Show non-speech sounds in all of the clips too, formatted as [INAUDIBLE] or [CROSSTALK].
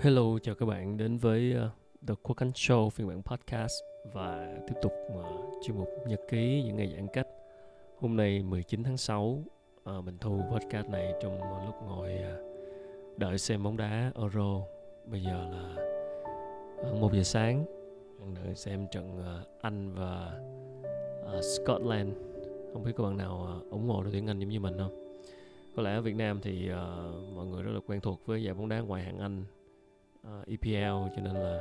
Hello, chào các bạn đến với uh, The Quốc Khánh Show phiên bản podcast và tiếp tục uh, chuyên mục nhật ký những ngày giãn cách. Hôm nay 19 tháng 6, uh, ờ, mình thu podcast này trong lúc ngồi đợi xem bóng đá Euro. Bây giờ là 1 giờ sáng, đợi xem trận Anh và Scotland. Không biết các bạn nào ủng hộ đội tuyển Anh giống như mình không? Có lẽ ở Việt Nam thì uh, mọi người rất là quen thuộc với giải bóng đá ngoại hạng Anh Ờ, uh, EPL cho nên là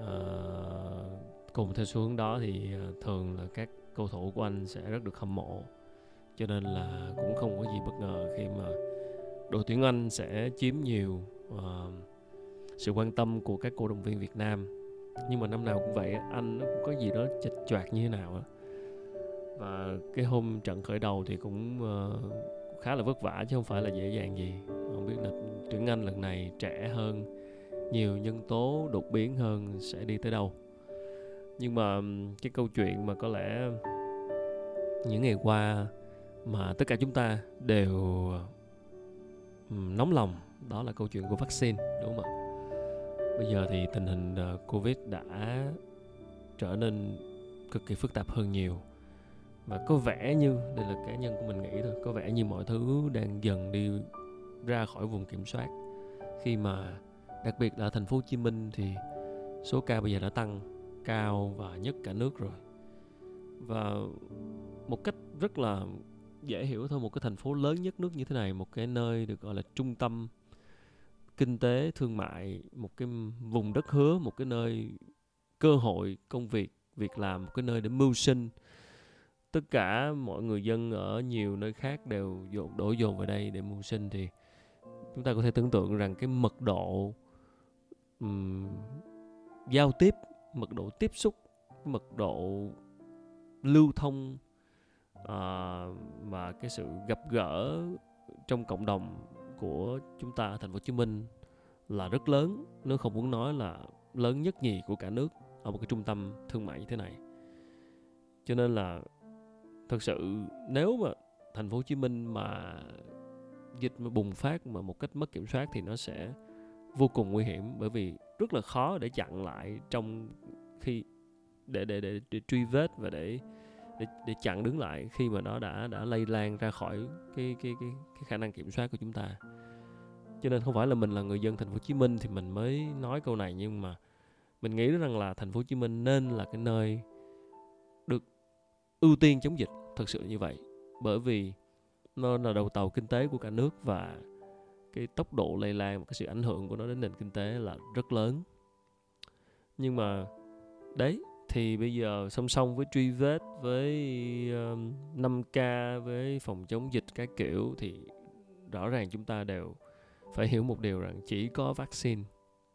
uh, cùng theo xu hướng đó thì uh, thường là các cầu thủ của anh sẽ rất được hâm mộ. Cho nên là cũng không có gì bất ngờ khi mà đội tuyển Anh sẽ chiếm nhiều uh, sự quan tâm của các cổ động viên Việt Nam. Nhưng mà năm nào cũng vậy anh nó cũng có gì đó chệch choạc như thế nào đó và cái hôm trận khởi đầu thì cũng uh, khá là vất vả chứ không phải là dễ dàng gì. Không biết là tuyển Anh lần này trẻ hơn nhiều nhân tố đột biến hơn sẽ đi tới đâu. Nhưng mà cái câu chuyện mà có lẽ những ngày qua mà tất cả chúng ta đều nóng lòng, đó là câu chuyện của vaccine, đúng không ạ? Bây giờ thì tình hình ờ, covid đã trở nên cực kỳ phức tạp hơn nhiều. Và có vẻ như, đây là cá nhân của mình nghĩ thôi, có vẻ như mọi thứ đang dần đi ra khỏi vùng kiểm soát. Khi mà đặc biệt là thành phố Hồ Chí Minh thì số ca bây giờ đã tăng cao và nhất cả nước rồi. Và một cách rất là dễ hiểu thôi, một cái thành phố lớn nhất nước như thế này, một cái nơi được gọi là trung tâm kinh tế thương mại, một cái vùng đất hứa, một cái nơi cơ hội công việc việc làm, một cái nơi để mưu sinh. Tất cả mọi người dân ở nhiều nơi khác đều dồn, đổ dồn vào đây để mưu sinh thì chúng ta có thể tưởng tượng rằng cái mật độ um, giao tiếp mật độ tiếp xúc mật độ lưu thông uh, và cái sự gặp gỡ trong cộng đồng của chúng ta ở thành phố Hồ Chí Minh là rất lớn. Nếu không muốn nói là lớn nhất nhì của cả nước ở một cái trung tâm thương mại như thế này. Cho nên là thật sự nếu mà thành phố Hồ Chí Minh mà dịch mà bùng phát mà một cách mất kiểm soát thì nó sẽ vô cùng nguy hiểm bởi vì rất là khó để chặn lại trong khi để để để, để truy vết và để để để chặn đứng lại khi mà nó đã đã lây lan ra khỏi cái cái cái cái khả năng kiểm soát của chúng ta. Cho nên không phải là mình là người dân thành phố Hồ Chí Minh thì mình mới nói câu này nhưng mà mình nghĩ rằng là thành phố Hồ Chí Minh nên là cái nơi được ưu tiên chống dịch thật sự như vậy bởi vì nó là đầu tàu kinh tế của cả nước và cái tốc độ lây lan và cái sự ảnh hưởng của nó đến nền kinh tế là rất lớn. Nhưng mà đấy thì bây giờ song song với truy vết với uh, 5K với phòng chống dịch các kiểu thì rõ ràng chúng ta đều phải hiểu một điều rằng chỉ có vaccine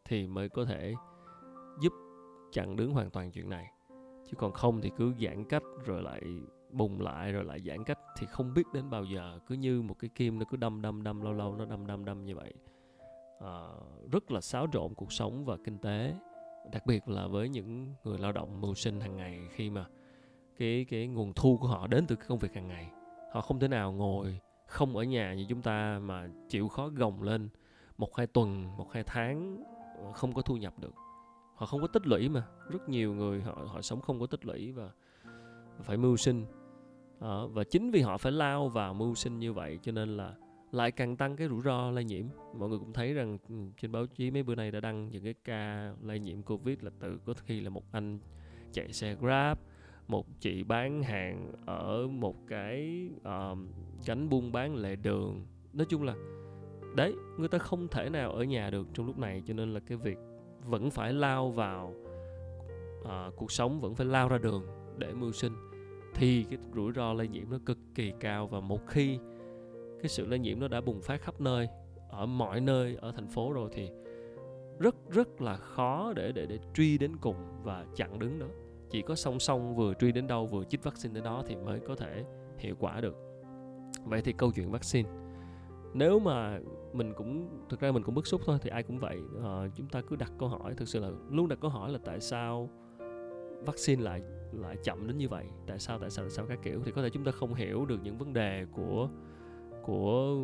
thì mới có thể giúp chặn đứng hoàn toàn chuyện này. Chứ còn không thì cứ giãn cách rồi lại bùng lại rồi lại giãn cách thì không biết đến bao giờ. Cứ như một cái kim nó cứ đâm đâm đâm lâu lâu nó đâm đâm đâm như vậy. À, rất là xáo trộn cuộc sống và kinh tế đặc biệt là với những người lao động mưu sinh hàng ngày khi mà cái cái nguồn thu của họ đến từ cái công việc hàng ngày. Họ không thể nào ngồi không ở nhà như chúng ta mà chịu khó gồng lên một hai tuần một hai tháng ờ, không có thu nhập được. Họ không có tích lũy mà. Rất nhiều người họ họ sống không có tích lũy và phải mưu sinh à, và chính vì họ phải lao vào mưu sinh như vậy cho nên là lại càng tăng cái rủi ro lây nhiễm. Mọi người cũng thấy rằng ừ, trên báo chí mấy bữa nay đã đăng những cái ca lây nhiễm covid là từ có khi là một anh chạy xe grab một chị bán hàng ở một cái uh, cánh buôn bán lề đường. Nói chung là đấy người ta không thể nào ở nhà được trong lúc này cho nên là cái việc vẫn phải lao vào uh, cuộc sống vẫn phải lao ra đường để mưu sinh thì cái rủi ro lây nhiễm nó cực kỳ cao và một khi cái sự lây nhiễm nó đã bùng phát khắp nơi ở mọi nơi ở thành phố rồi thì rất rất là khó để để để truy đến cùng và chặn đứng đó chỉ có song song vừa truy đến đâu vừa chích vaccine đến đó thì mới có thể hiệu quả được. Vậy thì câu chuyện vaccine. Nếu mà mình cũng thực ra mình cũng bức xúc thôi thì ai cũng vậy. À, chúng ta cứ đặt câu hỏi thực sự là luôn đặt câu hỏi là tại sao vaccine lại lại chậm đến như vậy? Tại sao tại sao tại sao các kiểu? Thì có thể chúng ta không hiểu được những vấn đề của của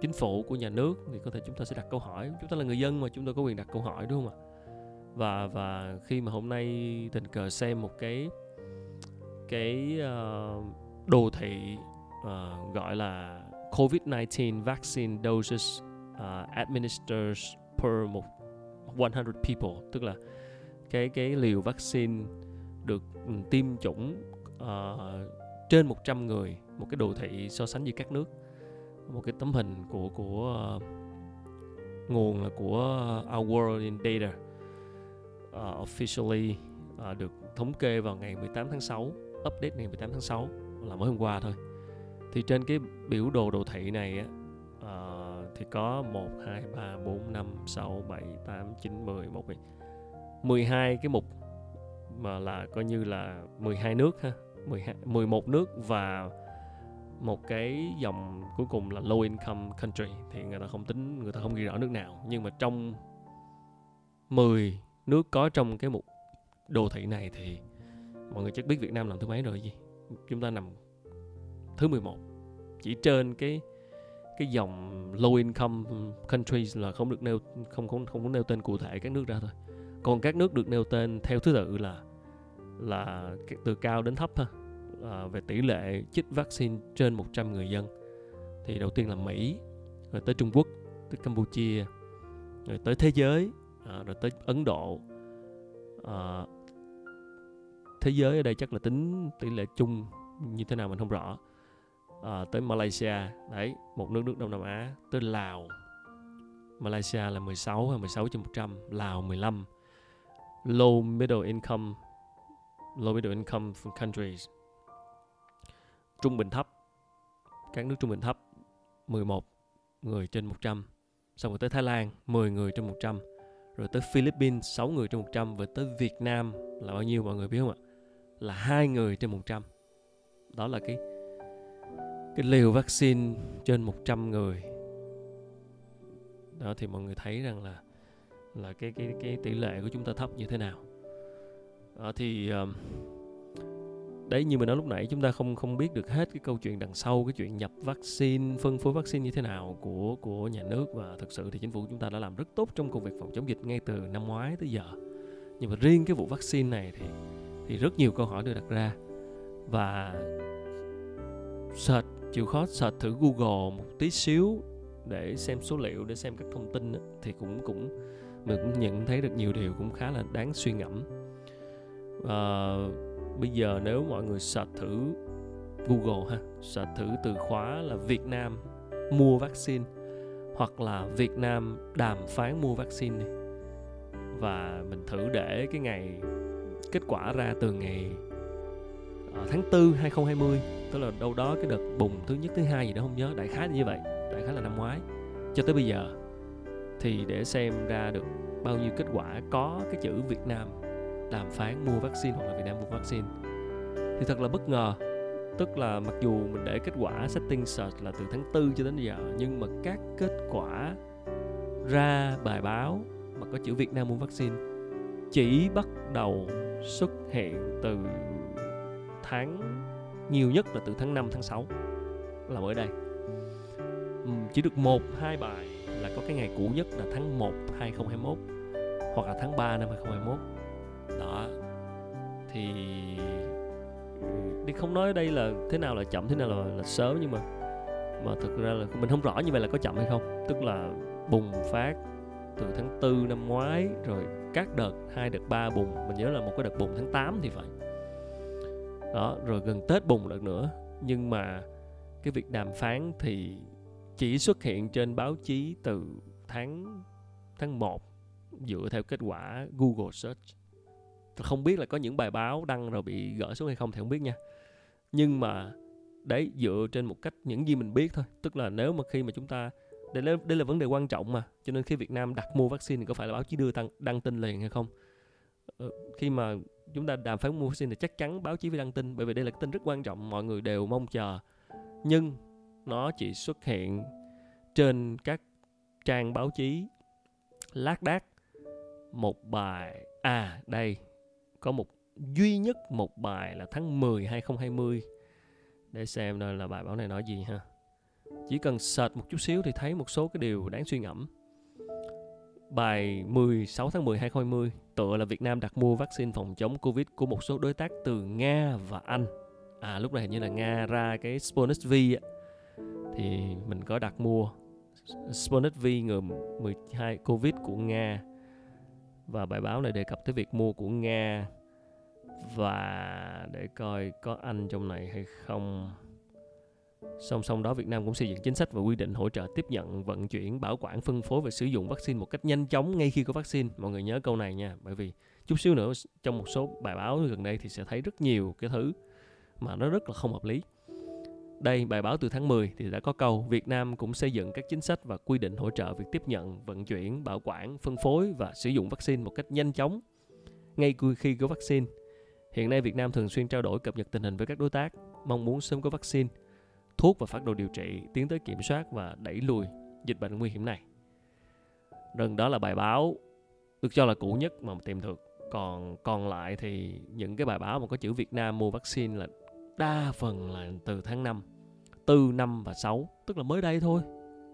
chính phủ của nhà nước thì có thể chúng ta sẽ đặt câu hỏi. Chúng ta là người dân mà chúng ta có quyền đặt câu hỏi đúng không ạ? Và và khi mà hôm nay tình cờ xem một cái cái uh, đồ thị uh, gọi là COVID-19 vaccine doses ờ, uh, administered per một 100 people tức là cái cái liều vaccine được ừ, tiêm chủng uh, trên 100 người một cái đồ thị so sánh với các nước. Một cái tấm hình của của uh, nguồn là của Our World in Data uh, officially uh, được thống kê vào ngày 18 tháng 6 update ngày 18 tháng 6 là mới hôm qua thôi. Thì trên cái biểu đồ đồ thị này á uh, thì có 1 2 3 4 5 6 7 8 9 10 11, 12 cái mục mà là coi như là 12 nước ha. 12, 11 nước và một cái dòng cuối cùng là low income country. Thì người ta không tính người ta không ghi rõ nước nào. Nhưng mà trong 10 nước có trong cái mục đô thị này thì mọi người chắc biết Việt Nam làm thứ mấy rồi gì? Chúng ta nằm thứ 11 chỉ trên cái cái dòng low income countries là không được nêu không không không có nêu tên cụ thể các nước ra thôi. Còn các nước được nêu tên theo thứ tự là là từ cao đến thấp ha à, ờ, về tỷ lệ chích vaccine trên 100 người dân. Thì đầu tiên là Mỹ rồi tới Trung Quốc tới Campuchia rồi tới thế giới à, rồi tới Ấn Độ. À, thế giới ở đây chắc là tính tỷ lệ chung như thế nào mình không rõ. À, tới Malaysia đấy một nước nước Đông Nam Á tới Lào. Malaysia là 16 hay 16 trên 100 Lào 15 low middle income low middle income countries. Trung bình thấp, các nước trung bình thấp 11 người trên 100 xong rồi tới Thái Lan 10 người trên 100 rồi tới Philippines 6 người trên 100 và tới Việt Nam là bao nhiêu mọi người biết không ạ? Là hai người trên 100 đó là cái cái liều vaccine trên 100 người. Đó thì mọi người thấy rằng là là cái cái cái tỷ lệ của chúng ta thấp như thế nào à, thì uh, đấy như mình nói lúc nãy chúng ta không không biết được hết cái câu chuyện đằng sau cái chuyện nhập vaccine phân phối vaccine như thế nào của của nhà nước. Và thực sự thì chính phủ chúng ta đã làm rất tốt trong công việc phòng chống dịch ngay từ năm ngoái tới giờ. Nhưng mà riêng cái vụ vaccine này thì thì rất nhiều câu hỏi được đặt ra. Và search chịu khó search thử Google một tí xíu để xem số liệu để xem các thông tin thì cũng cũng mình cũng nhận thấy được nhiều điều cũng khá là đáng suy ngẫm à, bây giờ nếu mọi người search thử Google ha search thử từ khóa là Việt Nam mua vaccine hoặc là Việt Nam đàm phán mua vaccine đi. Và mình thử để cái ngày kết quả ra từ ngày ờ, tháng 4 2020 tức là đâu đó cái đợt bùng thứ nhất thứ hai gì đó không nhớ đại khái như vậy đại khái là năm ngoái. Cho tới bây giờ thì để xem ra được bao nhiêu kết quả có cái chữ Việt Nam đàm phán mua vaccine hoặc là Việt Nam mua vaccine. Thì thật là bất ngờ, tức là mặc dù mình để kết quả setting search là từ tháng 4 cho đến giờ, nhưng mà các kết quả ra bài báo mà có chữ Việt Nam mua vaccine chỉ bắt đầu xuất hiện từ tháng, nhiều nhất là từ tháng 5 tháng 6 là mới đây. Chỉ được một, hai bài là có cái ngày cũ nhất là tháng 1 2021 hoặc là tháng 3 năm 2021 thì đi không nói đây là thế nào là chậm thế nào là, là sớm nhưng mà mà thực ra là mình không rõ như vậy là có chậm hay không. Tức là bùng phát từ tháng 4 năm ngoái rồi các đợt hai đợt ba bùng. Mình nhớ là một cái đợt bùng tháng 8 thì phải. Đó rồi gần Tết bùng đợt nữa. Nhưng mà cái việc đàm phán thì chỉ xuất hiện trên báo chí từ tháng tháng 1 dựa theo kết quả Google search không biết là có những bài báo đăng rồi bị gỡ xuống hay không thì không biết nha. Nhưng mà đấy dựa trên một cách những gì mình biết thôi. Tức là nếu mà khi mà chúng ta đây là, đây là vấn đề quan trọng mà. Cho nên khi Việt Nam đặt mua vaccine thì có phải là báo chí đưa tăng, đăng tin liền hay không? Ờ, khi mà chúng ta đàm phán mua vaccine thì chắc chắn báo chí phải đăng tin bởi vì đây là cái tin rất quan trọng mọi người đều mong chờ. Nhưng nó chỉ xuất hiện trên các trang báo chí lác đác một bài. À đây có một, duy nhất một bài là tháng 10 2020 để xem đây là bài báo này nói gì ha chỉ cần search một chút xíu thì thấy một số cái điều đáng suy ngẫm bài 16 tháng 10 2020 tựa là Việt Nam đặt mua vaccine phòng chống Covid của một số đối tác từ Nga và Anh. À lúc này hình như là Nga ra cái Sputnik V á. Thì mình có đặt mua Sputnik V ngừa 12 Covid của Nga. Và bài báo này đề cập tới việc mua của Nga và để coi có Anh trong này hay không. Song song đó, Việt Nam cũng xây dựng chính sách và quy định hỗ trợ tiếp nhận, vận chuyển, bảo quản, phân phối và sử dụng vaccine một cách nhanh chóng ngay khi có vaccine. Mọi người nhớ câu này nha, bởi vì chút xíu nữa trong một số bài báo gần đây thì sẽ thấy rất nhiều cái thứ mà nó rất là không hợp lý. Đây, bài báo từ tháng 10 thì đã có câu Việt Nam cũng xây dựng các chính sách và quy định hỗ trợ việc tiếp nhận, vận chuyển, bảo quản, phân phối và sử dụng vaccine một cách nhanh chóng ngay khi có vaccine. Hiện nay Việt Nam thường xuyên trao đổi cập nhật tình hình với các đối tác, mong muốn sớm có vaccine thuốc và phát đồ điều trị tiến tới kiểm soát và đẩy lùi dịch bệnh nguy hiểm này. Rừng đó là bài báo được cho là cũ nhất mà tìm được. Còn còn lại thì những cái bài báo mà có chữ Việt Nam mua vaccine là đa phần là từ tháng 5, 4, 5 và 6, tức là mới đây thôi.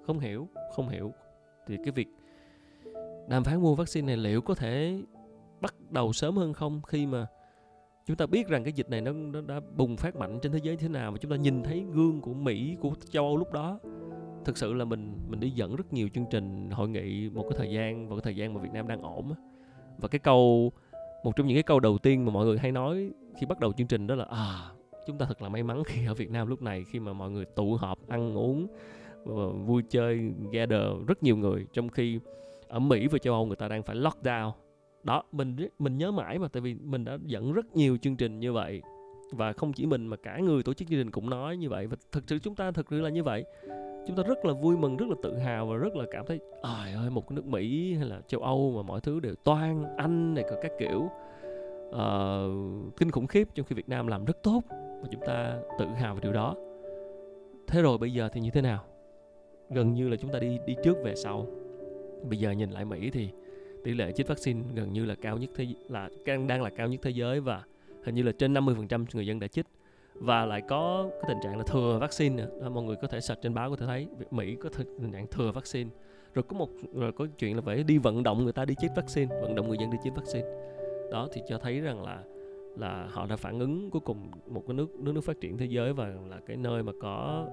Không hiểu, không hiểu. Thì cái việc đàm phán mua vaccine này liệu có thể bắt đầu sớm hơn không khi mà chúng ta biết rằng cái dịch này nó, nó đã bùng phát mạnh trên thế giới thế nào và chúng ta nhìn thấy gương của Mỹ của châu Âu lúc đó. Thực sự là mình mình đi dẫn rất nhiều chương trình hội nghị một cái thời gian vào cái thời gian mà Việt Nam đang ổn và cái câu một trong những cái câu đầu tiên mà mọi người hay nói khi bắt đầu chương trình đó là à chúng ta thật là may mắn khi ở Việt Nam lúc này khi mà mọi người tụ họp ăn uống vui chơi gather rất nhiều người. Trong khi ở Mỹ và châu Âu người ta đang phải lockdown đó mình mình nhớ mãi mà tại vì mình đã dẫn rất nhiều chương trình như vậy. Và không chỉ mình mà cả người tổ chức chương trình cũng nói như vậy. Và thực sự chúng ta thực sự là như vậy. Chúng ta rất là vui mừng rất là tự hào và rất là cảm thấy trời ơi một cái nước mỹ hay là châu âu mà mọi thứ đều toan anh này các kiểu. Uh, kinh khủng khiếp trong khi việt nam làm rất tốt và chúng ta tự hào về điều đó. Thế rồi bây giờ thì như thế nào? Gần như là chúng ta đi đi trước về sau. Bây giờ nhìn lại mỹ thì tỷ lệ chích vaccine gần như là cao nhất thế là, đang là cao nhất thế giới và hình như là trên 50% người dân đã chích. Và lại có cái tình trạng là thừa vaccine nữa. mọi người có thể search trên báo có thể thấy Mỹ có tình trạng thừa vaccine. Rồi có một, rồi có chuyện là phải đi vận động người ta đi chích vaccine, vận động người dân đi chích vaccine. Đó, thì cho thấy rằng là là họ đã phản ứng cuối cùng một cái nước nước nước phát triển thế giới và là cái nơi mà có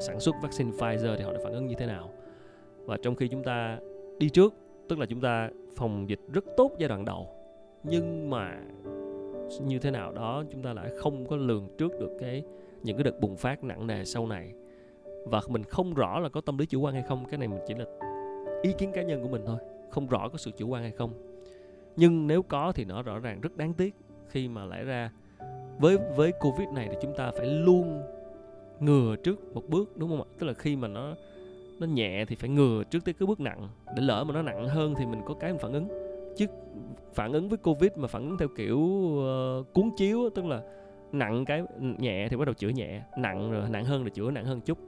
sản xuất vaccine Pfizer thì họ đã phản ứng như thế nào. Và trong khi chúng ta đi trước tức là chúng ta phòng dịch rất tốt giai đoạn đầu. Nhưng mà như thế nào đó, chúng ta lại không có lường trước được cái, những cái đợt bùng phát nặng nề sau này. Và mình không rõ là có tâm lý chủ quan hay không, cái này mình chỉ là ý kiến cá nhân của mình thôi. Không rõ có sự chủ quan hay không. Nhưng nếu có thì nó rõ ràng rất đáng tiếc. Khi mà lẽ ra với với covid này thì chúng ta phải luôn ngừa trước một bước, đúng không ạ? Tức là khi mà nó nó nhẹ thì phải ngừa trước tới cái bước nặng. Để lỡ mà nó nặng hơn thì mình có cái mình phản ứng. Chứ phản ứng với covid mà phản ứng theo kiểu uh, cuốn chiếu tức là nặng cái nhẹ thì bắt đầu chữa nhẹ nặng rồi nặng hơn là chữa nặng hơn chút.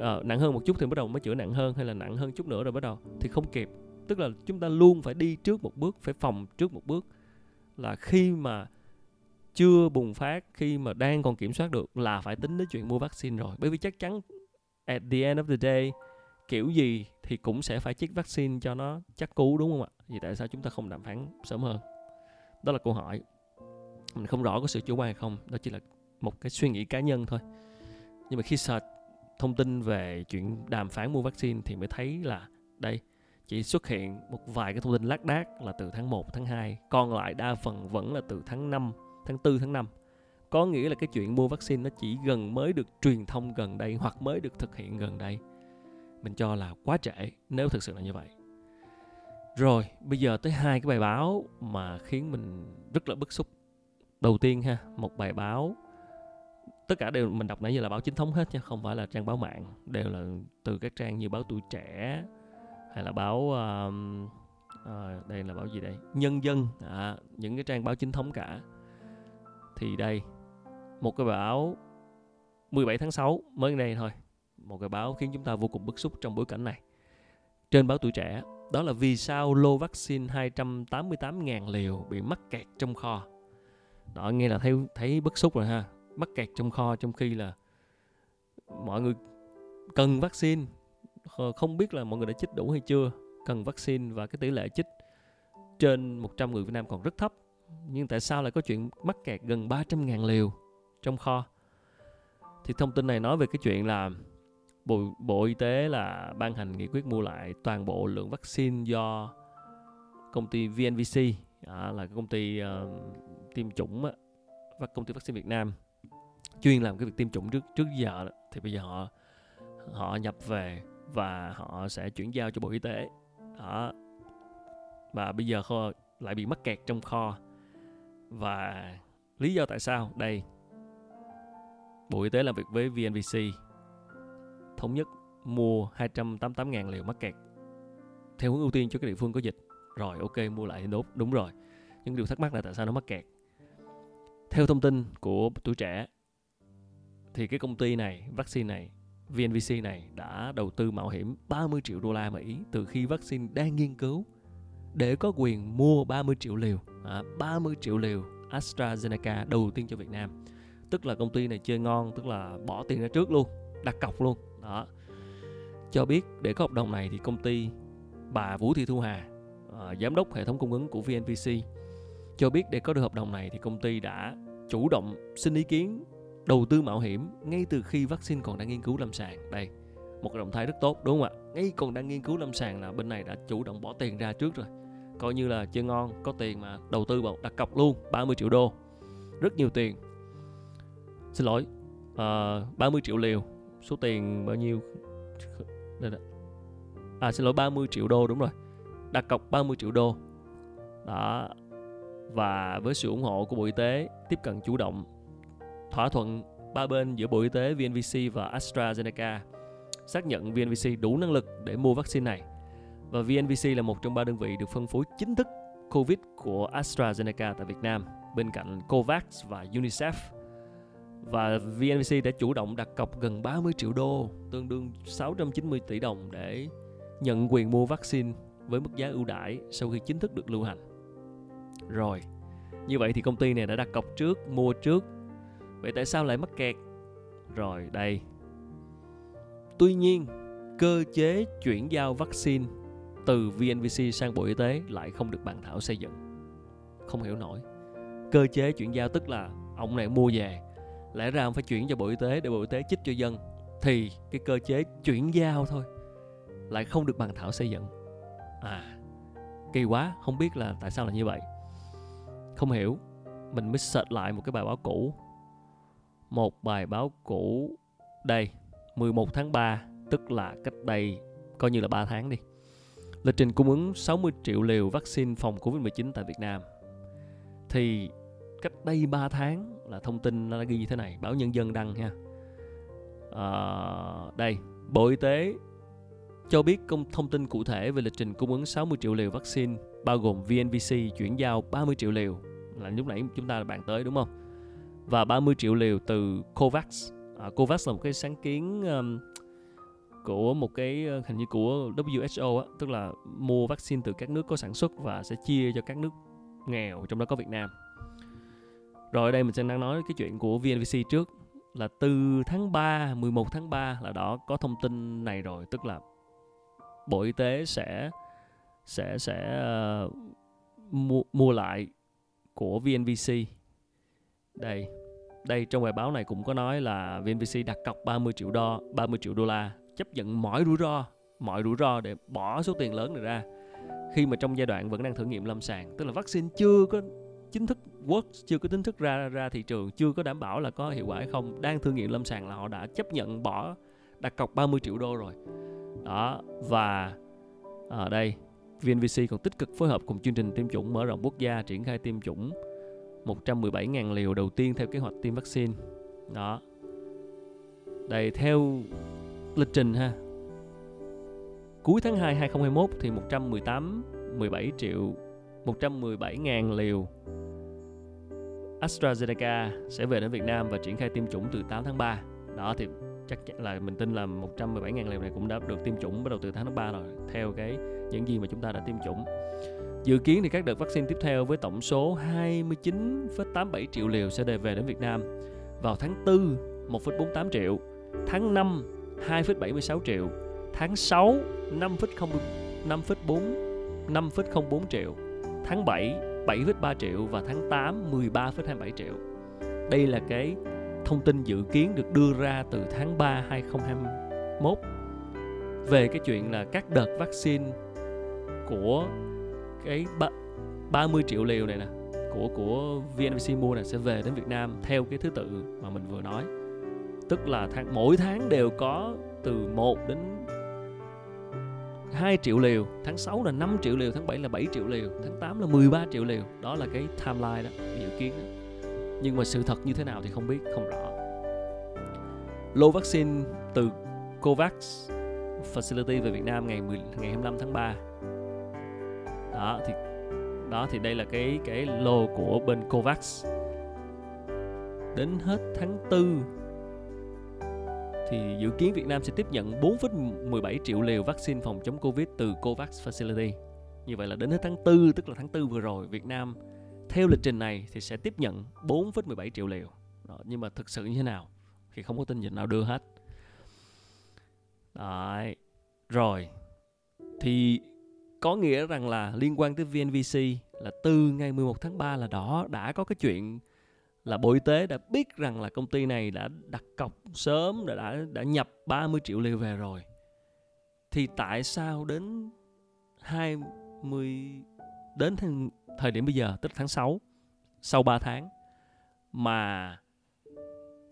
À, nặng hơn một chút thì bắt đầu mới chữa nặng hơn hay là nặng hơn chút nữa rồi bắt đầu thì không kịp. Tức là chúng ta luôn phải đi trước một bước phải phòng trước một bước. Là khi mà chưa bùng phát khi mà đang còn kiểm soát được là phải tính đến chuyện mua vaccine rồi. Bởi vì chắc chắn at the end of the day kiểu gì thì cũng sẽ phải chích vaccine cho nó chắc cú đúng không ạ? Vì tại sao chúng ta không đàm phán sớm hơn? Đó là câu hỏi. Mình không rõ có sự chủ quan hay không, đó chỉ là một cái suy nghĩ cá nhân thôi. Nhưng mà khi search thông tin về chuyện đàm phán mua vaccine thì mới thấy là đây chỉ xuất hiện một vài cái thông tin lác đác là từ tháng 1, tháng 2, còn lại đa phần vẫn là từ tháng 5, tháng 4, tháng 5. Có nghĩa là cái chuyện mua vaccine nó chỉ gần mới được truyền thông gần đây hoặc mới được thực hiện gần đây mình cho là quá trễ nếu thực sự là như vậy. Rồi bây giờ tới hai cái bài báo mà khiến mình rất là bức xúc. Đầu tiên ha một bài báo tất cả đều mình đọc nãy giờ là báo chính thống hết nha không phải là trang báo mạng đều là từ các trang như báo tuổi trẻ hay là báo uh, uh, đây là báo gì đây? Nhân dân à, những cái trang báo chính thống cả. Thì đây một cái báo 17 tháng 6 mới đây thôi một cái báo khiến chúng ta vô cùng bức xúc trong bối cảnh này. Trên báo tuổi trẻ, đó là vì sao lô vaccine 288.000 liều bị mắc kẹt trong kho. Đó nghe là thấy thấy bức xúc rồi ha, mắc kẹt trong kho trong khi là mọi người cần vaccine ờ, không biết là mọi người đã chích đủ hay chưa cần vaccine và cái tỷ lệ chích trên 100 người Việt Nam còn rất thấp nhưng tại sao lại có chuyện mắc kẹt gần 300.000 liều trong kho thì thông tin này nói về cái chuyện là Bộ, Bộ Y tế là ban hành nghị quyết mua lại toàn bộ lượng vaccine do công ty VNVC à, là công ty uh, tiêm chủng và công ty vaccine Việt Nam chuyên làm cái việc tiêm chủng trước trước giờ đó, thì bây giờ họ họ nhập về và họ sẽ chuyển giao cho Bộ Y tế. Đó. và bây giờ kho lại bị mắc kẹt trong kho. Và lý do tại sao? Đây. Bộ Y tế làm việc với VNVC thống nhất mua 288.000 liều mắc kẹt. Theo hướng ưu tiên cho các địa phương có dịch. Rồi ok mua lại thì đúng đúng rồi. Nhưng điều thắc mắc là tại sao nó mắc kẹt. Theo thông tin của tuổi trẻ thì cái công ty này vaccine này VNVC này đã đầu tư mạo hiểm 30 triệu đô la Mỹ từ khi vaccine đang nghiên cứu để có quyền mua 30 triệu liều. À, 30 triệu liều AstraZeneca đầu tiên cho Việt Nam. Tức là công ty này chơi ngon tức là bỏ tiền ra trước luôn đặt cọc luôn đó. Cho biết để có hợp đồng này thì công ty bà Vũ Thị Thu Hà à, giám đốc hệ thống cung ứng của VNPC cho biết để có được hợp đồng này thì công ty đã chủ động xin ý kiến đầu tư mạo hiểm ngay từ khi vaccine còn đang nghiên cứu lâm sàng. Đây một cái động thái rất tốt đúng không ạ? Ngay còn đang nghiên cứu lâm sàng là bên này đã chủ động bỏ tiền ra trước rồi. Coi như là chơi ngon có tiền mà đầu tư vào đặt cọc luôn 30 triệu đô. Rất nhiều tiền. Xin lỗi ờ, uh, 30 triệu liều số tiền bao nhiêu? Đây đó. à xin lỗi 30 triệu đô đúng rồi. Đặt cọc 30 triệu đô. Đó. Và với sự ủng hộ của Bộ Y tế tiếp cận chủ động thỏa thuận ba bên giữa Bộ Y tế, VNVC và AstraZeneca xác nhận VNVC đủ năng lực để mua vaccine này. Và VNVC là một trong ba đơn vị được phân phối chính thức COVID của AstraZeneca tại Việt Nam bên cạnh COVAX và UNICEF và VNVC đã chủ động đặt cọc gần 30 triệu đô, tương đương 690 tỷ đồng để nhận quyền mua vaccine với mức giá ưu đãi sau khi chính thức được lưu hành. Rồi, như vậy thì công ty này đã đặt cọc trước, mua trước. Vậy tại sao lại mắc kẹt? Rồi, đây. Tuy nhiên, cơ chế chuyển giao vaccine từ VNVC sang Bộ Y tế lại không được bàn thảo xây dựng. Không hiểu nổi. Cơ chế chuyển giao tức là ông này mua về lẽ ra ông phải chuyển cho bộ y tế để bộ y tế chích cho dân. Thì cái cơ chế chuyển giao thôi, lại không được bàn thảo xây dựng. À kỳ quá, không biết là tại sao là như vậy. Không hiểu, mình mới search lại một cái bài báo cũ. Một bài báo cũ, đây 11 tháng 3 tức là cách đây coi như là 3 tháng đi. Lịch trình cung ứng 60 triệu liều vaccine phòng Covid-19 tại Việt Nam. Thì cách đây 3 tháng là thông tin nó đã ghi như thế này. Báo nhân dân đăng ha à, đây bộ y tế cho biết công thông tin cụ thể về lịch trình cung ứng 60 triệu liều vaccine bao gồm VNVC chuyển giao 30 triệu liều. Là lúc nãy chúng ta bàn tới đúng không? Và 30 triệu liều từ COVAX. À, COVAX là một cái sáng kiến um, của một cái uh, hình như của WHO á, tức là mua vaccine từ các nước có sản xuất và sẽ chia cho các nước nghèo trong đó có Việt Nam rồi ở đây mình sẽ đang nói cái chuyện của VNVC trước là từ tháng 3, 11 tháng 3 là đó có thông tin này rồi, tức là Bộ Y tế sẽ sẽ sẽ uh, mua mua lại của VNVC. Đây, đây trong bài báo này cũng có nói là VNVC đặt cọc 30 triệu đô, 30 triệu đô la, chấp nhận mọi rủi ro, mọi rủi ro để bỏ số tiền lớn này ra. Khi mà trong giai đoạn vẫn đang thử nghiệm lâm sàng, tức là vaccine chưa có chính thức work chưa có chính thức ra ra thị trường, chưa có đảm bảo là có hiệu quả hay không. Đang thử nghiệm lâm sàng là họ đã chấp nhận bỏ đặt cọc 30 triệu đô rồi. Đó, và ở đây VNVC còn tích cực phối hợp cùng chương trình tiêm chủng mở rộng quốc gia, triển khai tiêm chủng 117.000 liều đầu tiên theo kế hoạch tiêm vaccine. Đó. Đây, theo lịch trình ha. Cuối tháng 2 2021 thì 118 17 triệu 117.000 liều AstraZeneca sẽ về đến Việt Nam và triển khai tiêm chủng từ 8 tháng 3. Đó thì chắc chắn là mình tin là 117.000 liều này cũng đã được tiêm chủng bắt đầu từ tháng 3 rồi theo cái những gì mà chúng ta đã tiêm chủng. Dự kiến thì các đợt vaccine tiếp theo với tổng số 29,87 triệu liều sẽ đề về đến Việt Nam vào tháng 4 1,48 triệu, tháng 5 2,76 triệu tháng 6 5,0 5,4 5,04 triệu tháng 7 7,3 triệu và tháng 8 13,27 triệu. Đây là cái thông tin dự kiến được đưa ra từ tháng 3 2021 về cái chuyện là các đợt vaccine của cái 30 triệu liều này nè của của VNVC mua này sẽ về đến Việt Nam theo cái thứ tự mà mình vừa nói. Tức là tháng mỗi tháng đều có từ 1 đến 2 triệu liều tháng 6 là 5 triệu liều tháng 7 là 7 triệu liều tháng 8 là 13 triệu liều. Đó là cái timeline đó dự kiến đó. nhưng mà sự thật như thế nào thì không biết không rõ. Lô vaccine từ Covax Facility về Việt Nam ngày 10, ngày 25 tháng 3 đó thì đó thì đây là cái cái lô của bên Covax. Đến hết tháng 4 thì dự kiến Việt Nam sẽ tiếp nhận 4,17 triệu liều vaccine phòng chống Covid từ Covax Facility. Như vậy là đến hết tháng 4, tức là tháng 4 vừa rồi, Việt Nam theo lịch trình này thì sẽ tiếp nhận 4,17 triệu liều. Đó, nhưng mà thực sự như thế nào thì không có tin dịch nào đưa hết. Đấy. Rồi. Thì có nghĩa rằng là liên quan tới VNVC là từ ngày 11 tháng 3 là đó đã có cái chuyện là Bộ Y tế đã biết rằng là công ty này đã đặt cọc sớm đã đã, đã nhập 30 triệu liều về rồi. Thì tại sao đến 20 đến thời điểm bây giờ tức là tháng 6 sau 3 tháng mà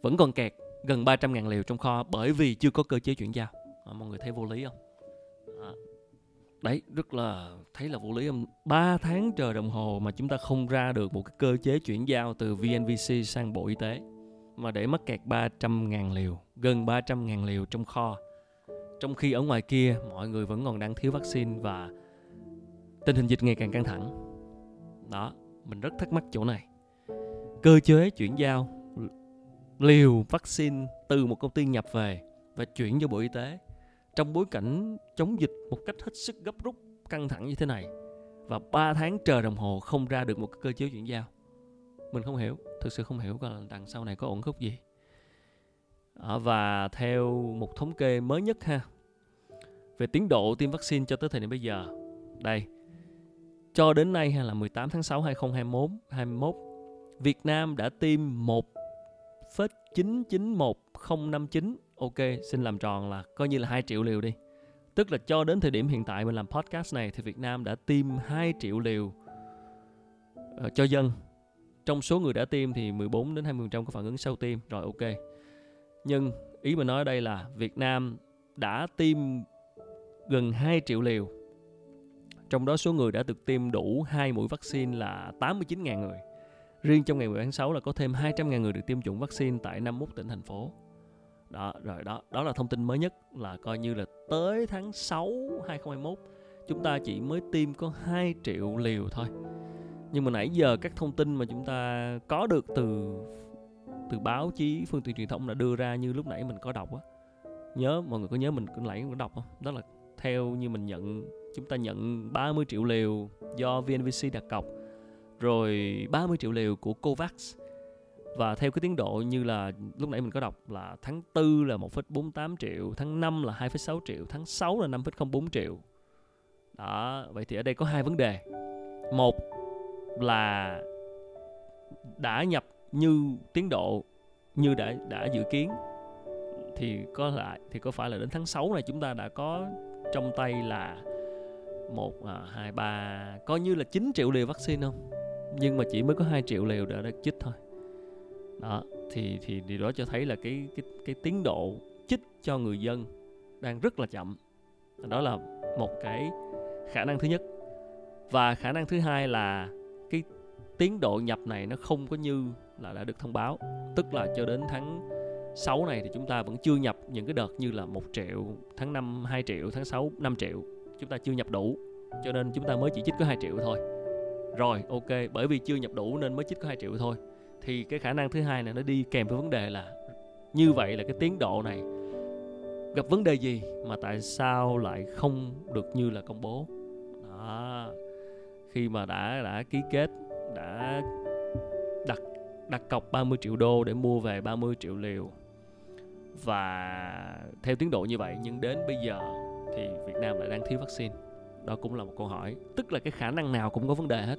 vẫn còn kẹt gần 300.000 liều trong kho bởi vì chưa có cơ chế chuyển giao. À, mọi người thấy vô lý không? Đấy rất là thấy là vô lý không? 3 tháng trời đồng hồ mà chúng ta không ra được một cái cơ chế chuyển giao từ VNVC sang Bộ Y tế mà để mắc kẹt 300 ngàn liều, gần 300 ngàn liều trong kho. Trong khi ở ngoài kia mọi người vẫn còn đang thiếu vaccine và tình hình dịch ngày càng căng thẳng. Đó, mình rất thắc mắc chỗ này. Cơ chế chuyển giao liều vaccine từ một công ty nhập về và chuyển cho Bộ Y tế trong bối cảnh chống dịch một cách hết sức gấp rút căng thẳng như thế này và 3 tháng chờ đồng hồ không ra được một cơ chế chuyển giao. Mình không hiểu thực sự không hiểu là đằng sau này có ổn khúc gì. À, và theo một thống kê mới nhất ha về tiến độ tiêm vaccine cho tới thời điểm bây giờ đây cho đến nay hay là 18 tháng 6 2021 21 Việt Nam đã tiêm 1,991059 ok xin làm tròn là coi như là 2 triệu liều đi. Tức là cho đến thời điểm hiện tại mình làm podcast này thì Việt Nam đã tiêm 2 triệu liều uh, cho dân. Trong số người đã tiêm thì 14 đến 20% có phản ứng sau tiêm rồi ok. Nhưng ý mình nói ở đây là Việt Nam đã tiêm gần 2 triệu liều. Trong đó số người đã được tiêm đủ hai mũi vaccine là 89.000 người. Riêng trong ngày 10 tháng 6 là có thêm 200.000 người được tiêm chủng vaccine tại 51 tỉnh thành phố đó, rồi đó. Đó là thông tin mới nhất là coi như là tới tháng 6 2021 chúng ta chỉ mới tiêm có 2 triệu liều thôi. Nhưng mà nãy giờ các thông tin mà chúng ta có được từ từ báo chí, phương tiện truyền thông đã đưa ra như lúc nãy mình có đọc á. Nhớ, mọi người có nhớ mình lại nãy có đọc không? Đó là theo như mình nhận, chúng ta nhận 30 triệu liều do VNVC đặt cọc, rồi 30 triệu liều của Covax và theo cái tiến độ như là lúc nãy mình có đọc là tháng 4 là 1,48 triệu, tháng 5 là 2,6 triệu, tháng 6 là 5,04 triệu. Đó, vậy thì ở đây có hai vấn đề. Một là đã nhập như tiến độ như đã đã dự kiến thì có lại thì có phải là đến tháng 6 này chúng ta đã có trong tay là một à, hai ba coi như là 9 triệu liều vaccine không nhưng mà chỉ mới có 2 triệu liều đã được chích thôi đó, thì thì điều đó cho thấy là cái cái cái tiến độ chích cho người dân đang rất là chậm. Đó là một cái khả năng thứ nhất. Và khả năng thứ hai là cái tiến độ nhập này nó không có như là đã được thông báo. Tức là cho đến tháng 6 này thì chúng ta vẫn chưa nhập những cái đợt như là một triệu, tháng 5 2 triệu, tháng 6 5 triệu. Chúng ta chưa nhập đủ, cho nên chúng ta mới chỉ chích có 2 triệu thôi. Rồi, ok, bởi vì chưa nhập đủ nên mới chích có 2 triệu thôi thì cái khả năng thứ hai là nó đi kèm với vấn đề là như vậy là cái tiến độ này gặp vấn đề gì mà tại sao lại không được như là công bố? Đó. Khi mà đã đã ký kết, đã đặt đặt cọc 30 triệu đô để mua về 30 triệu liều. Và theo tiến độ như vậy, nhưng đến bây giờ thì Việt Nam lại đang thiếu vaccine. Đó cũng là một câu hỏi. Tức là cái khả năng nào cũng có vấn đề hết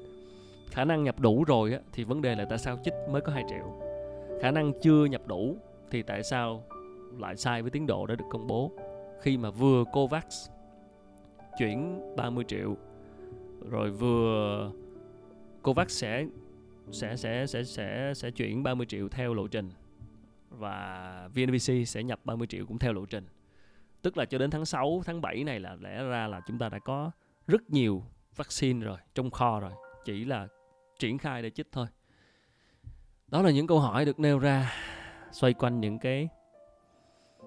khả năng nhập đủ rồi á, thì vấn đề là tại sao chích mới có 2 triệu khả năng chưa nhập đủ thì tại sao lại sai với tiến độ đã được công bố khi mà vừa Covax chuyển 30 triệu rồi vừa Covax sẽ sẽ sẽ sẽ sẽ sẽ chuyển 30 triệu theo lộ trình và VNVC sẽ nhập 30 triệu cũng theo lộ trình. Tức là cho đến tháng 6, tháng 7 này là lẽ ra là chúng ta đã có rất nhiều vaccine rồi trong kho rồi, chỉ là triển khai để chích thôi. Đó là những câu hỏi được nêu ra xoay quanh những cái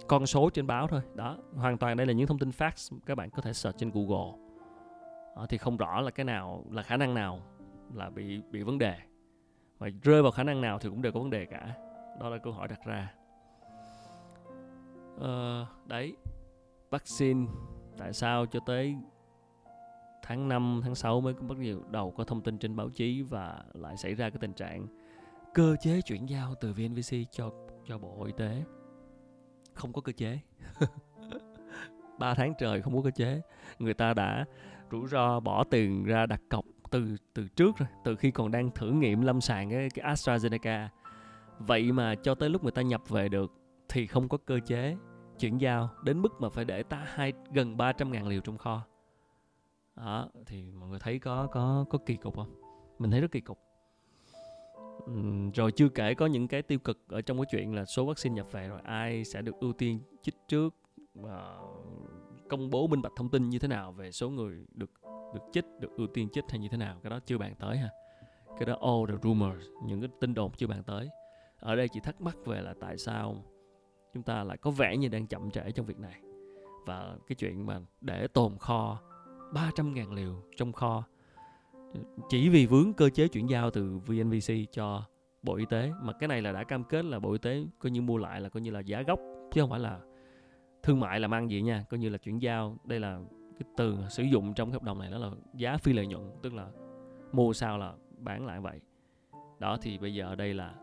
con số trên báo thôi. Đó, hoàn toàn đây là những thông tin facts các bạn có thể search trên Google. Đó, thì không rõ là cái nào là khả năng nào là bị bị vấn đề và rơi vào khả năng nào thì cũng đều có vấn đề cả đó là câu hỏi đặt ra ờ, đấy vaccine tại sao cho tới tháng 5, tháng 6 mới bắt đầu có thông tin trên báo chí và lại xảy ra cái tình trạng cơ chế chuyển giao từ VNVC cho cho Bộ Y tế. Không có cơ chế. [LAUGHS] 3 tháng trời không có cơ chế. Người ta đã rủi ro bỏ tiền ra đặt cọc từ từ trước rồi từ khi còn đang thử nghiệm lâm sàng cái, cái AstraZeneca. Vậy mà cho tới lúc người ta nhập về được thì không có cơ chế chuyển giao đến mức mà phải để ta hai gần 300 ngàn liều trong kho đó thì mọi người thấy có có có kỳ cục không? Mình thấy rất kỳ cục. Uhm, rồi chưa kể có những cái tiêu cực ở trong cái chuyện là số vaccine nhập về rồi ai sẽ được ưu tiên chích trước và công bố minh bạch thông tin như thế nào về số người được được chích được ưu tiên chích hay như thế nào. Cái đó chưa bàn tới ha. Cái đó all the rumors những cái tin đồn chưa bàn tới. Ở đây chỉ thắc mắc về là tại sao chúng ta lại có vẻ như đang chậm trễ trong việc này. Và cái chuyện mà để tồn kho 300.000 liều trong kho. Chỉ vì vướng cơ chế chuyển giao từ VNVC cho Bộ Y tế. Mà cái này là đã cam kết là Bộ Y tế coi như mua lại là coi như là giá gốc, chứ không phải là thương mại làm ăn gì nha. Coi như là chuyển giao, đây là cái từ sử dụng trong hợp đồng này đó là giá phi lợi nhuận, tức là mua sao là bán lại vậy. Đó, thì bây giờ đây là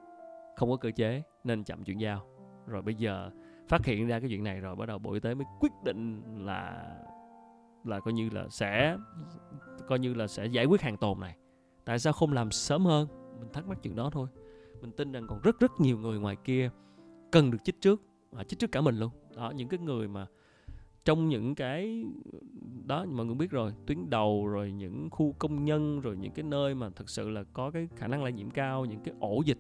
không có cơ chế nên chậm chuyển giao. Rồi bây giờ phát hiện ra cái chuyện này rồi bắt đầu bộ y tế mới quyết định là là coi như là sẽ coi như là sẽ giải quyết hàng tồn này. Tại sao không làm sớm hơn? Mình thắc mắc chuyện đó thôi. Mình tin rằng còn rất rất nhiều người ngoài kia cần được chích trước à, chích trước cả mình luôn. Đó những cái người mà trong những cái đó mọi người biết rồi tuyến đầu rồi những khu công nhân rồi những cái nơi mà thực sự là có cái khả năng lây nhiễm cao những cái ổ dịch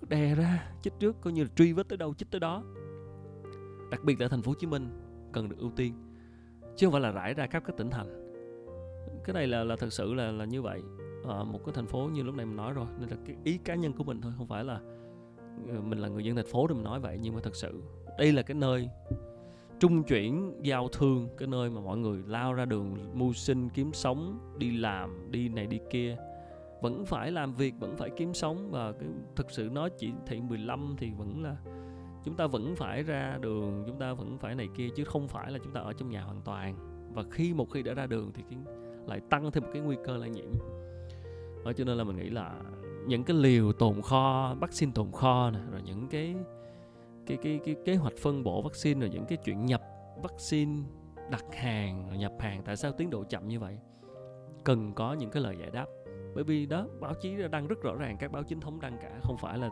cứ đè ra chích trước coi như là truy vết tới đâu chích tới đó. Đặc biệt là thành phố Hồ Chí Minh cần được ưu tiên chứ không phải là rải ra khắp các tỉnh thành. Cái này là là thật sự là là như vậy. Ở một cái thành phố như lúc này mình nói rồi, nên là cái ý cá nhân của mình thôi, không phải là ờ, mình là người dân thành phố thì mình nói vậy. Nhưng mà thật sự, đây là cái nơi trung chuyển, giao thương, cái nơi mà mọi người lao ra đường, mưu sinh, kiếm sống, đi làm, đi này đi kia. Vẫn phải làm việc, vẫn phải kiếm sống. Và cái, thực sự nói chỉ thị 15 thì vẫn là chúng ta vẫn phải ra đường chúng ta vẫn phải này kia chứ không phải là chúng ta ở trong nhà hoàn toàn. Và khi một khi đã ra đường thì cái, lại tăng thêm một cái nguy cơ lây nhiễm. Đó cho nên là mình nghĩ là những cái liều tồn kho vaccine tồn kho này rồi những cái cái cái cái kế hoạch phân bổ vaccine rồi những cái chuyện nhập vaccine đặt hàng rồi nhập hàng tại sao tiến độ chậm như vậy? Cần có những cái lời giải đáp. Bởi vì đó báo chí đăng rất rõ ràng các báo chính thống đăng cả không phải là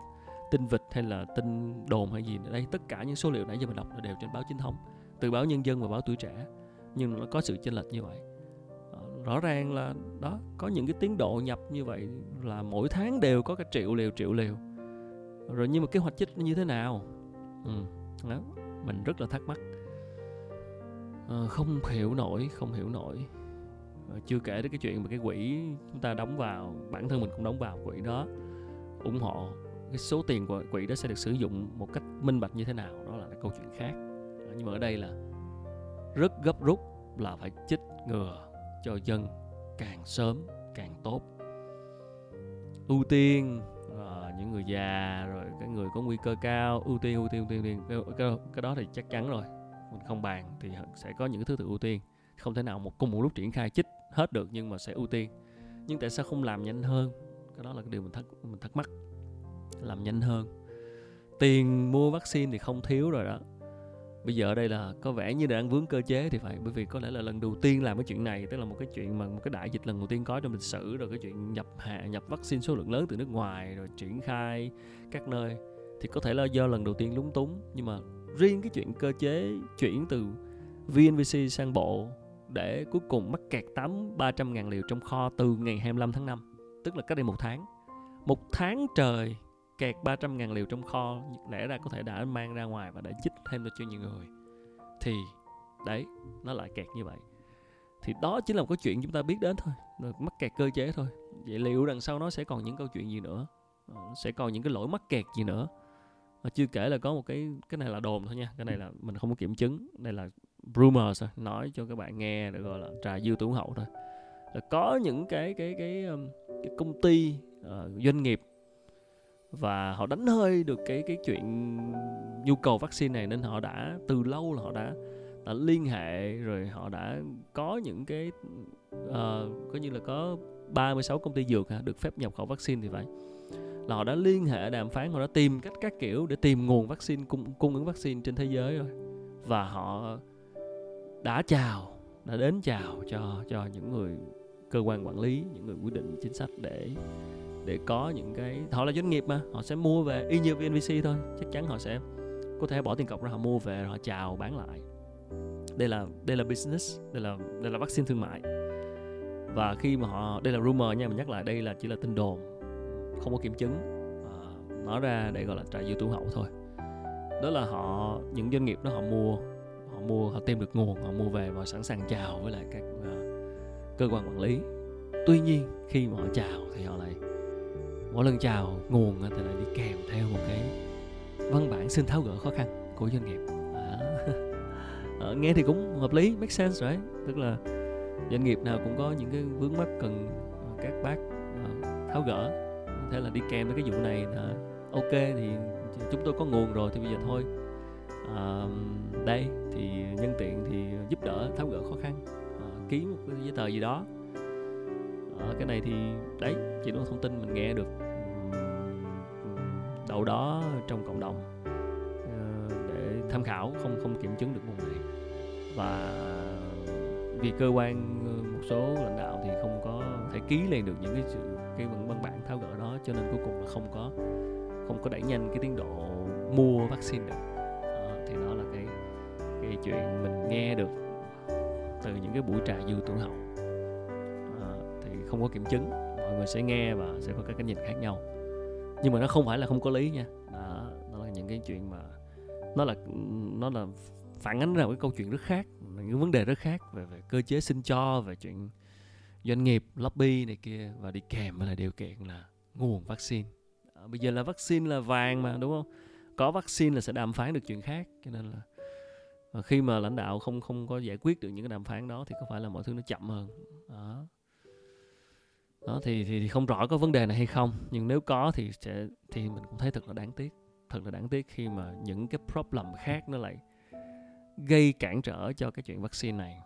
tin vịt hay là tin đồn hay gì ở đây tất cả những số liệu nãy giờ mình đọc là đều trên báo chính thống từ báo nhân dân và báo tuổi trẻ. Nhưng nó có sự chênh lệch như vậy. Ờ, rõ ràng là đó có những cái tiến độ nhập như vậy là mỗi tháng đều có cái triệu liều triệu liều. Rồi nhưng mà kế hoạch chích như thế nào? Ừ. đó mình rất là thắc mắc. À, không hiểu nổi không hiểu nổi. À, chưa kể đến cái chuyện mà cái quỹ chúng ta đóng vào bản thân mình cũng đóng vào quỹ đó ủng hộ cái số tiền của quỹ đó sẽ được sử dụng một cách minh bạch như thế nào? Đó là câu chuyện khác. Nhưng mà ở đây là rất gấp rút là phải chích ngừa cho dân càng sớm càng tốt. Ưu tiên à, những người già rồi cái người có nguy cơ cao ưu tiên ưu tiên ưu tiên, ưu tiên. Cái, cái, cái đó thì chắc chắn rồi. Mình không bàn thì sẽ có những thứ tự ưu tiên. Không thể nào một cùng một lúc triển khai chích hết được nhưng mà sẽ ưu tiên. Nhưng tại sao không làm nhanh hơn? Cái đó là cái điều mình thắc mình thắc mắc làm nhanh hơn. Tiền mua vaccine thì không thiếu rồi đó. Bây giờ ở đây là có vẻ như đang vướng cơ chế thì phải, bởi vì có lẽ là lần đầu tiên làm cái chuyện này, tức là một cái chuyện mà một cái đại dịch lần đầu tiên có trong lịch sử, rồi cái chuyện nhập hạ, nhập vaccine số lượng lớn từ nước ngoài, rồi triển khai các nơi. Thì có thể là do lần đầu tiên lúng túng, nhưng mà riêng cái chuyện cơ chế chuyển từ VNVC sang bộ để cuối cùng mắc kẹt tám, ba trăm ngàn liều trong kho từ ngày 25 tháng 5 tức là cách đây một tháng. Một tháng trời kẹt 300 ngàn liều trong kho lẽ ra có thể đã mang ra ngoài và đã chích thêm cho nhiều người. Thì đấy nó lại kẹt như vậy. Thì đó chính là một cái chuyện chúng ta biết đến thôi mắc kẹt cơ chế thôi. Vậy liệu đằng sau nó sẽ còn những câu chuyện gì nữa? Ờ, sẽ còn những cái lỗi mắc kẹt gì nữa? Mà chưa kể là có một cái cái này là đồn thôi nha cái này là mình không có kiểm chứng. Đây là rumors nói cho các bạn nghe được gọi là trà dư tủ hậu thôi. Là có những cái cái cái, cái, cái công ty uh, doanh nghiệp và họ đánh hơi được cái cái chuyện nhu cầu vaccine này nên họ đã từ lâu là họ đã đã liên hệ rồi họ đã có những cái ờ, uh, coi như là có 36 công ty dược ha, được phép nhập khẩu vaccine thì phải. Là họ đã liên hệ đàm phán họ đã tìm cách các kiểu để tìm nguồn vaccine cung cung ứng vaccine trên thế giới rồi. Và họ đã chào đã đến chào cho cho những người cơ quan quản lý những người quyết định chính sách để để có những cái họ là doanh nghiệp mà họ sẽ mua về y như VNVC thôi chắc chắn họ sẽ có thể bỏ tiền cọc ra họ mua về rồi họ chào bán lại. Đây là đây là business đây là đây là vaccine thương mại. Và khi mà họ đây là rumor nha mình nhắc lại đây là chỉ là tin đồn không có kiểm chứng à, nói ra để gọi là trà dư tủ hậu thôi. Đó là họ những doanh nghiệp đó họ mua họ mua họ tìm được nguồn họ mua về và sẵn sàng chào với lại các uh, cơ quan quản lý. Tuy nhiên khi mà họ chào thì họ lại mỗi lần chào nguồn thì lại đi kèm theo một cái văn bản xin tháo gỡ khó khăn của doanh nghiệp. À, à, [LAUGHS] nghe thì cũng hợp lý make sense rồi right? tức là doanh nghiệp nào cũng có những cái vướng mắc cần ờ, các bác ờ, tháo gỡ. Thế là đi kèm với cái vụ này là ok thì chúng tôi có nguồn rồi thì bây giờ thôi. À, đây thì nhân tiện thì giúp đỡ tháo gỡ khó khăn ký một cái giấy tờ gì đó. À, cái này thì đấy chỉ là thông tin mình nghe được đâu đó trong cộng đồng ờ, để tham khảo không không kiểm chứng được nguồn này. Và vì cơ quan ờ, một số lãnh đạo thì không có thể ký lên được những cái sự cái văn bản tháo gỡ đó cho nên cuối cùng là không có không có đẩy nhanh cái tiến độ mua vaccine được. À, thì đó là cái cái chuyện mình nghe được từ những cái buổi trà dư tuổi hậu à, thì không có kiểm chứng mọi người sẽ nghe và sẽ có các cái nhìn khác nhau. Nhưng mà nó không phải là không có lý nha. Đó, đó là những cái chuyện mà nó là nó là phản ánh ra một cái câu chuyện rất khác những vấn đề rất khác về, về cơ chế xin cho về chuyện doanh nghiệp lobby này kia và đi kèm với là điều kiện là nguồn vaccine. À, bây giờ là vaccine là vàng mà đúng không? Có vaccine là sẽ đàm phán được chuyện khác cho nên là và khi mà lãnh đạo không không có giải quyết được những cái đàm phán đó thì có phải là mọi thứ nó chậm hơn? Đó. Đó thì, thì thì không rõ có vấn đề này hay không nhưng nếu có thì sẽ thì mình cũng thấy thật là đáng tiếc thật là đáng tiếc khi mà những cái problem khác nó lại gây cản trở cho cái chuyện vaccine này.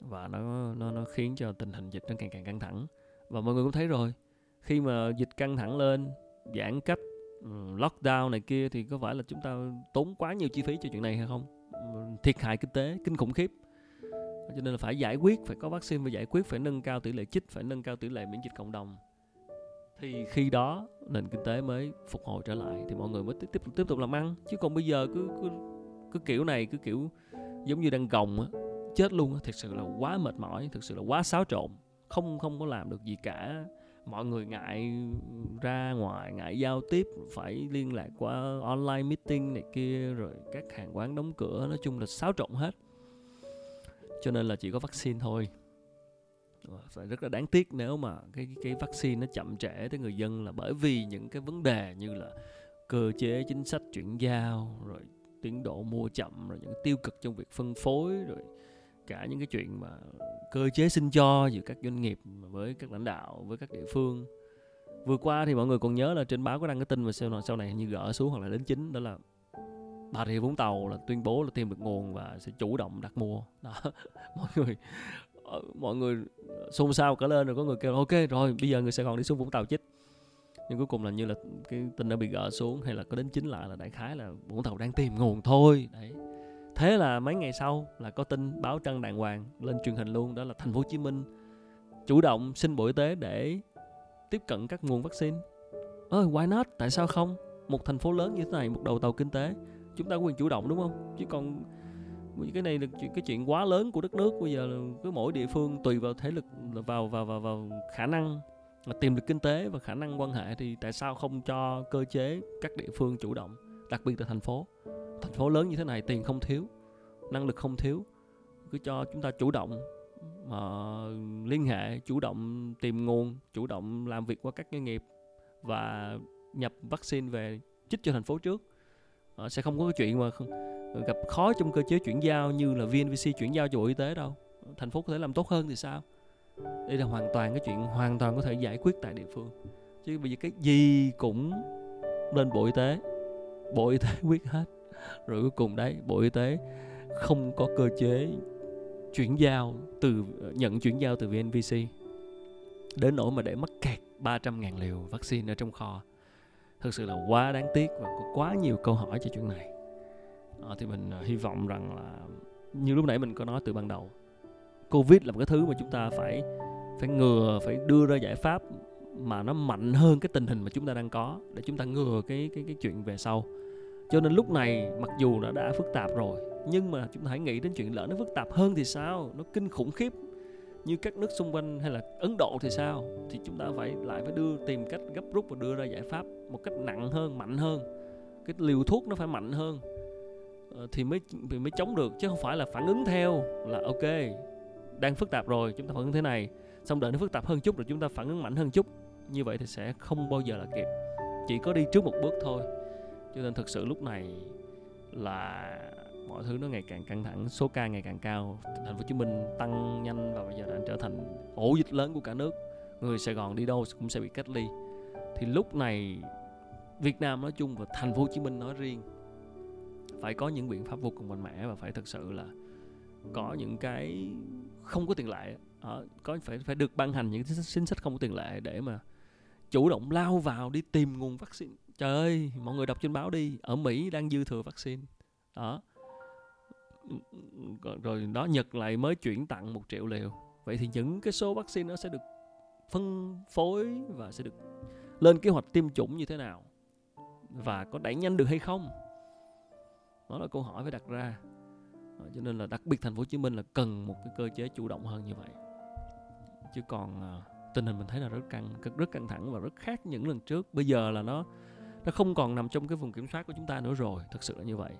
Và nó nó nó khiến cho tình hình dịch nó càng càng căng thẳng. Và mọi người cũng thấy rồi khi mà dịch căng thẳng lên giãn cách ừ, lockdown này kia thì có phải là chúng ta tốn quá nhiều chi phí cho chuyện này hay không? Thiệt hại kinh tế, kinh khủng khiếp. Cho nên là phải giải quyết, phải có vaccine và giải quyết, phải nâng cao tỷ lệ chích, phải nâng cao tỷ lệ miễn dịch cộng đồng. Thì khi đó, nền kinh tế mới phục hồi trở lại, thì mọi người mới tiếp tiếp tiếp tục làm ăn. Chứ còn bây giờ cứ cứ cứ kiểu này, cứ kiểu giống như đang gồng á, chết luôn á thực sự là quá mệt mỏi thực sự là quá xáo trộn. Không không có làm được gì cả mọi người ngại ra ngoài, ngại giao tiếp, phải liên lạc qua online meeting này kia, rồi các hàng quán đóng cửa, nói chung là xáo trộn hết. Cho nên là chỉ có vaccine thôi. Phải rất là đáng tiếc nếu mà cái cái vaccine nó chậm trễ tới người dân là bởi vì những cái vấn đề như là cơ chế chính sách chuyển giao, rồi tiến độ mua chậm, rồi những tiêu cực trong việc phân phối, rồi cả những cái chuyện mà cơ chế xin cho giữa các doanh nghiệp với các lãnh đạo, với các địa phương. Vừa qua thì mọi người còn nhớ là trên báo có đăng cái tin mà sau này sau này như gỡ xuống hoặc là đến chính đó là bà rịa vũng tàu là tuyên bố là tìm được nguồn và sẽ chủ động đặt mua. Đó, [LAUGHS] mọi người ờ, mọi người xôn xao cả lên rồi có người kêu ok, rồi, bây giờ người sài gòn đi xuống vũng tàu chích. Nhưng cuối cùng là như là cái tin đã bị gỡ xuống hay là có đến chính lại là đại khái là vũng tàu đang tìm nguồn thôi. Đấy thế là mấy ngày sau là có tin báo trăng đàng hoàng lên truyền hình luôn, đó là thành phố hồ chí minh chủ động xin bộ y tế để tiếp cận các nguồn vaccine. Ơi why not? Tại sao không? Một thành phố lớn như thế này, một đầu tàu kinh tế, chúng ta có quyền chủ động đúng không? Chứ còn cái này là cái chuyện quá lớn của đất nước, bây giờ là cứ mỗi địa phương tùy vào thế lực, vào vào vào vào khả năng mà tiềm lực kinh tế và khả năng quan hệ thì tại sao không cho cơ chế các địa phương chủ động, đặc biệt là thành phố? Thành phố lớn như thế này tiền không thiếu năng lực không thiếu. Cứ cho chúng ta chủ động mà liên hệ chủ động tìm nguồn chủ động làm việc qua các doanh nghiệp và nhập vaccine về chích cho thành phố trước. À, sẽ không có cái chuyện mà không, gặp khó trong cơ chế chuyển giao như là VNVC chuyển giao cho Bộ Y tế đâu. Thành phố có thể làm tốt hơn thì sao? Đây là hoàn toàn cái chuyện hoàn toàn có thể giải quyết tại địa phương. Chứ bây giờ cái gì cũng lên Bộ Y tế Bộ Y tế [LAUGHS] quyết hết rồi cuối cùng đấy Bộ Y tế không có cơ chế chuyển giao từ nhận chuyển giao từ VNVC đến nỗi mà để mắc kẹt 300.000 liều vaccine ở trong kho. Thực sự là quá đáng tiếc và có quá nhiều câu hỏi cho chuyện này. À, thì mình ờ, hy vọng rằng là như lúc nãy mình có nói từ ban đầu covid là một cái thứ mà chúng ta phải phải ngừa phải đưa ra giải pháp mà nó mạnh hơn cái tình hình mà chúng ta đang có để chúng ta ngừa cái cái cái chuyện về sau cho nên lúc này, mặc dù nó đã phức tạp rồi, nhưng mà chúng ta hãy nghĩ đến chuyện lỡ nó phức tạp hơn thì sao? Nó kinh khủng khiếp như các nước xung quanh hay là Ấn Độ thì sao? Thì chúng ta phải lại phải đưa, tìm cách gấp rút và đưa ra giải pháp một cách nặng hơn, mạnh hơn. Cái liều thuốc nó phải mạnh hơn. Ờ, thì mới thì mới chống được, chứ không phải là phản ứng theo là ok, đang phức tạp rồi, chúng ta phản ứng thế này. Xong đợi nó phức tạp hơn chút rồi chúng ta phản ứng mạnh hơn chút. Như vậy thì sẽ không bao giờ là kịp. Chỉ có đi trước một bước thôi cho nên thực sự lúc này là mọi thứ nó ngày càng căng thẳng, số ca ngày càng cao. Thành phố hồ chí minh tăng nhanh và bây giờ đã trở thành ổ dịch lớn của cả nước. Người sài gòn đi đâu cũng sẽ bị cách ly. Thì lúc này việt nam nói chung và thành phố hồ chí minh nói riêng, phải có những biện pháp vô cùng mạnh mẽ và phải thực sự là có những cái không có tiền lệ. Ờ, có phải phải được ban hành những chính sách không có tiền lệ để mà chủ động lao vào đi tìm nguồn vaccine trời ơi, mọi người đọc trên báo đi, ở mỹ đang dư thừa vaccine. Đó. Rồi đó, Nhật lại mới chuyển tặng một triệu liều. Vậy thì những cái số vaccine nó sẽ được phân phối và sẽ được lên kế hoạch tiêm chủng như thế nào? Và có đẩy nhanh được hay không? Đó là câu hỏi phải đặt ra. Cho nên là đặc biệt thành phố Hồ Chí Minh là cần một cái cơ chế chủ động hơn như vậy. Chứ còn à, tình hình mình thấy là rất căng rất căng thẳng và rất khác những lần trước. Bây giờ là nó nó không còn nằm trong cái vùng kiểm soát của chúng ta nữa rồi, thật sự là như vậy.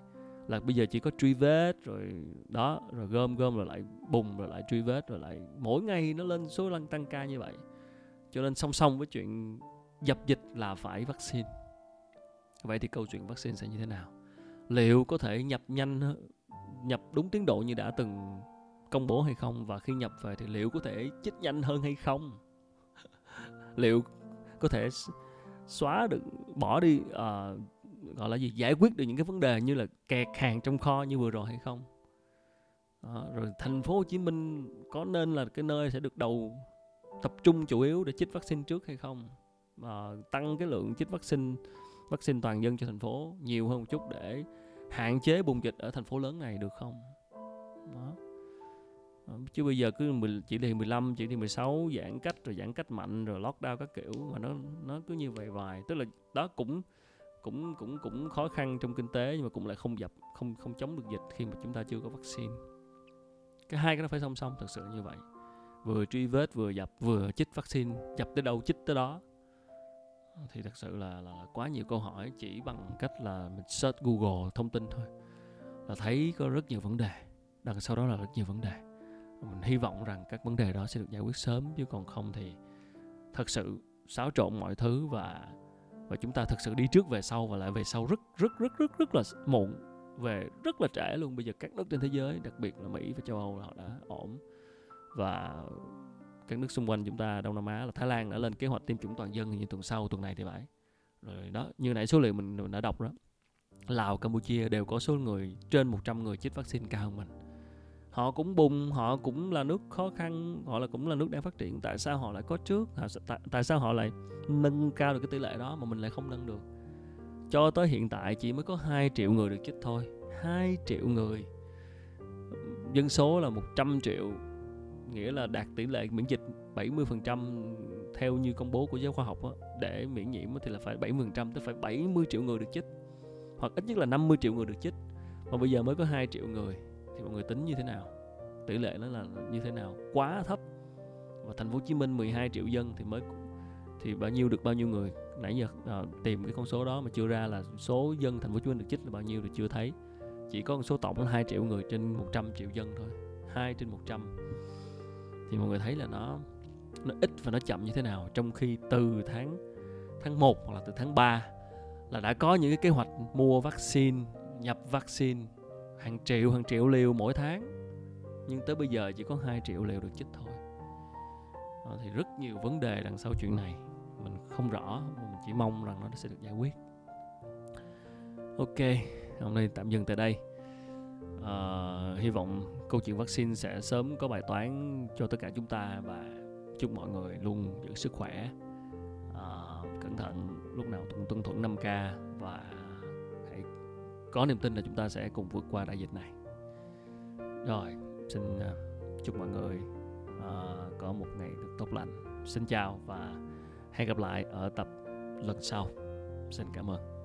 Là bây giờ chỉ có truy vết rồi, đó, rồi gom gom rồi lại bùng rồi lại truy vết rồi lại mỗi ngày nó lên số lần tăng ca như vậy. Cho nên song song với chuyện dập dịch là phải vaccine. Vậy thì câu chuyện vaccine sẽ như thế nào? Liệu có thể nhập nhanh, nhập đúng tiến độ như đã từng công bố hay không? Và khi nhập về thì liệu có thể chích nhanh hơn hay không? [LAUGHS] Liệu có thể xóa được bỏ đi uh, gọi là gì giải quyết được những cái vấn đề như là kẹt hàng trong kho như vừa rồi hay không? Đó, rồi thành phố Hồ Chí Minh có nên là cái nơi sẽ được đầu tập trung chủ yếu để chích vaccine trước hay không? Và tăng cái lượng chích vaccine vaccine toàn dân cho thành phố nhiều hơn một chút để hạn chế bùng dịch ở thành phố lớn này được không? Đó chứ bây giờ cứ chỉ thị 15 chỉ thị 16 giãn cách rồi giãn cách mạnh rồi lockdown các kiểu mà nó nó cứ như vậy vài. Tức là đó cũng cũng cũng cũng khó khăn trong kinh tế nhưng mà cũng lại không dập không không chống được dịch khi mà chúng ta chưa có vaccine. Cái hai cái nó phải song song thật sự như vậy. Vừa truy vết vừa dập vừa chích vaccine dập tới đâu chích tới đó. Thì thật sự là, là quá nhiều câu hỏi chỉ bằng cách là mình search Google thông tin thôi. Là thấy có rất nhiều vấn đề đằng sau đó là rất nhiều vấn đề mình hy vọng rằng các vấn đề đó sẽ được giải quyết sớm chứ còn không thì thật sự xáo trộn mọi thứ và và chúng ta thực sự đi trước về sau và lại về sau rất rất rất rất rất là muộn về rất là trễ luôn. Bây giờ các nước trên thế giới đặc biệt là Mỹ và châu Âu họ đã ổn. Và các nước xung quanh chúng ta Đông Nam Á là Thái Lan đã lên kế hoạch tiêm chủng toàn dân như tuần sau tuần này thì phải. Rồi đó như nãy số liệu mình, mình đã đọc đó Lào Campuchia đều có số người trên 100 người chích vaccine cao hơn mình họ cũng bùng họ cũng là nước khó khăn họ là cũng là nước đang phát triển. Tại sao họ lại có trước? Tại, tại sao họ lại nâng cao được cái tỷ lệ đó mà mình lại không nâng được? Cho tới hiện tại chỉ mới có 2 triệu người được chích thôi. 2 triệu người. Dân số là 100 triệu nghĩa là đạt tỷ lệ miễn dịch 70% theo như công bố của giới khoa học đó, để miễn nhiễm thì là phải 70% tức phải 70 triệu người được chích hoặc ít nhất là 50 triệu người được chích. Mà bây giờ mới có 2 triệu người thì mọi người tính như thế nào? Tỷ lệ nó là như thế nào? Quá thấp. Và thành phố Hồ Chí Minh 12 triệu dân thì mới thì bao nhiêu được bao nhiêu người? Nãy giờ à, tìm cái con số đó mà chưa ra là số dân thành phố Hồ Chí Minh được chích là bao nhiêu thì chưa thấy. Chỉ có con số tổng là 2 triệu người trên 100 triệu dân thôi. 2 trên 100 thì mọi người thấy là nó nó ít và nó chậm như thế nào? Trong khi từ tháng tháng 1 hoặc là từ tháng 3 là đã có những cái kế hoạch mua vaccine nhập vaccine hàng triệu hàng triệu liều mỗi tháng. Nhưng tới bây giờ chỉ có 2 triệu liều được chích thôi. À, thì rất nhiều vấn đề đằng sau chuyện này. Mình không rõ mình chỉ mong rằng nó sẽ được giải quyết. Ok hôm nay tạm dừng tại đây. À, hy vọng câu chuyện vaccine sẽ sớm có bài toán cho tất cả chúng ta và chúc mọi người luôn giữ sức khỏe. À, cẩn thận lúc nào cũng tuân thủ 5K có niềm tin là chúng ta sẽ cùng vượt qua đại dịch này. Rồi xin à, chúc mọi người uh, có một ngày được tốt lành. Xin chào và hẹn gặp lại ở tập lần sau. Xin cảm ơn.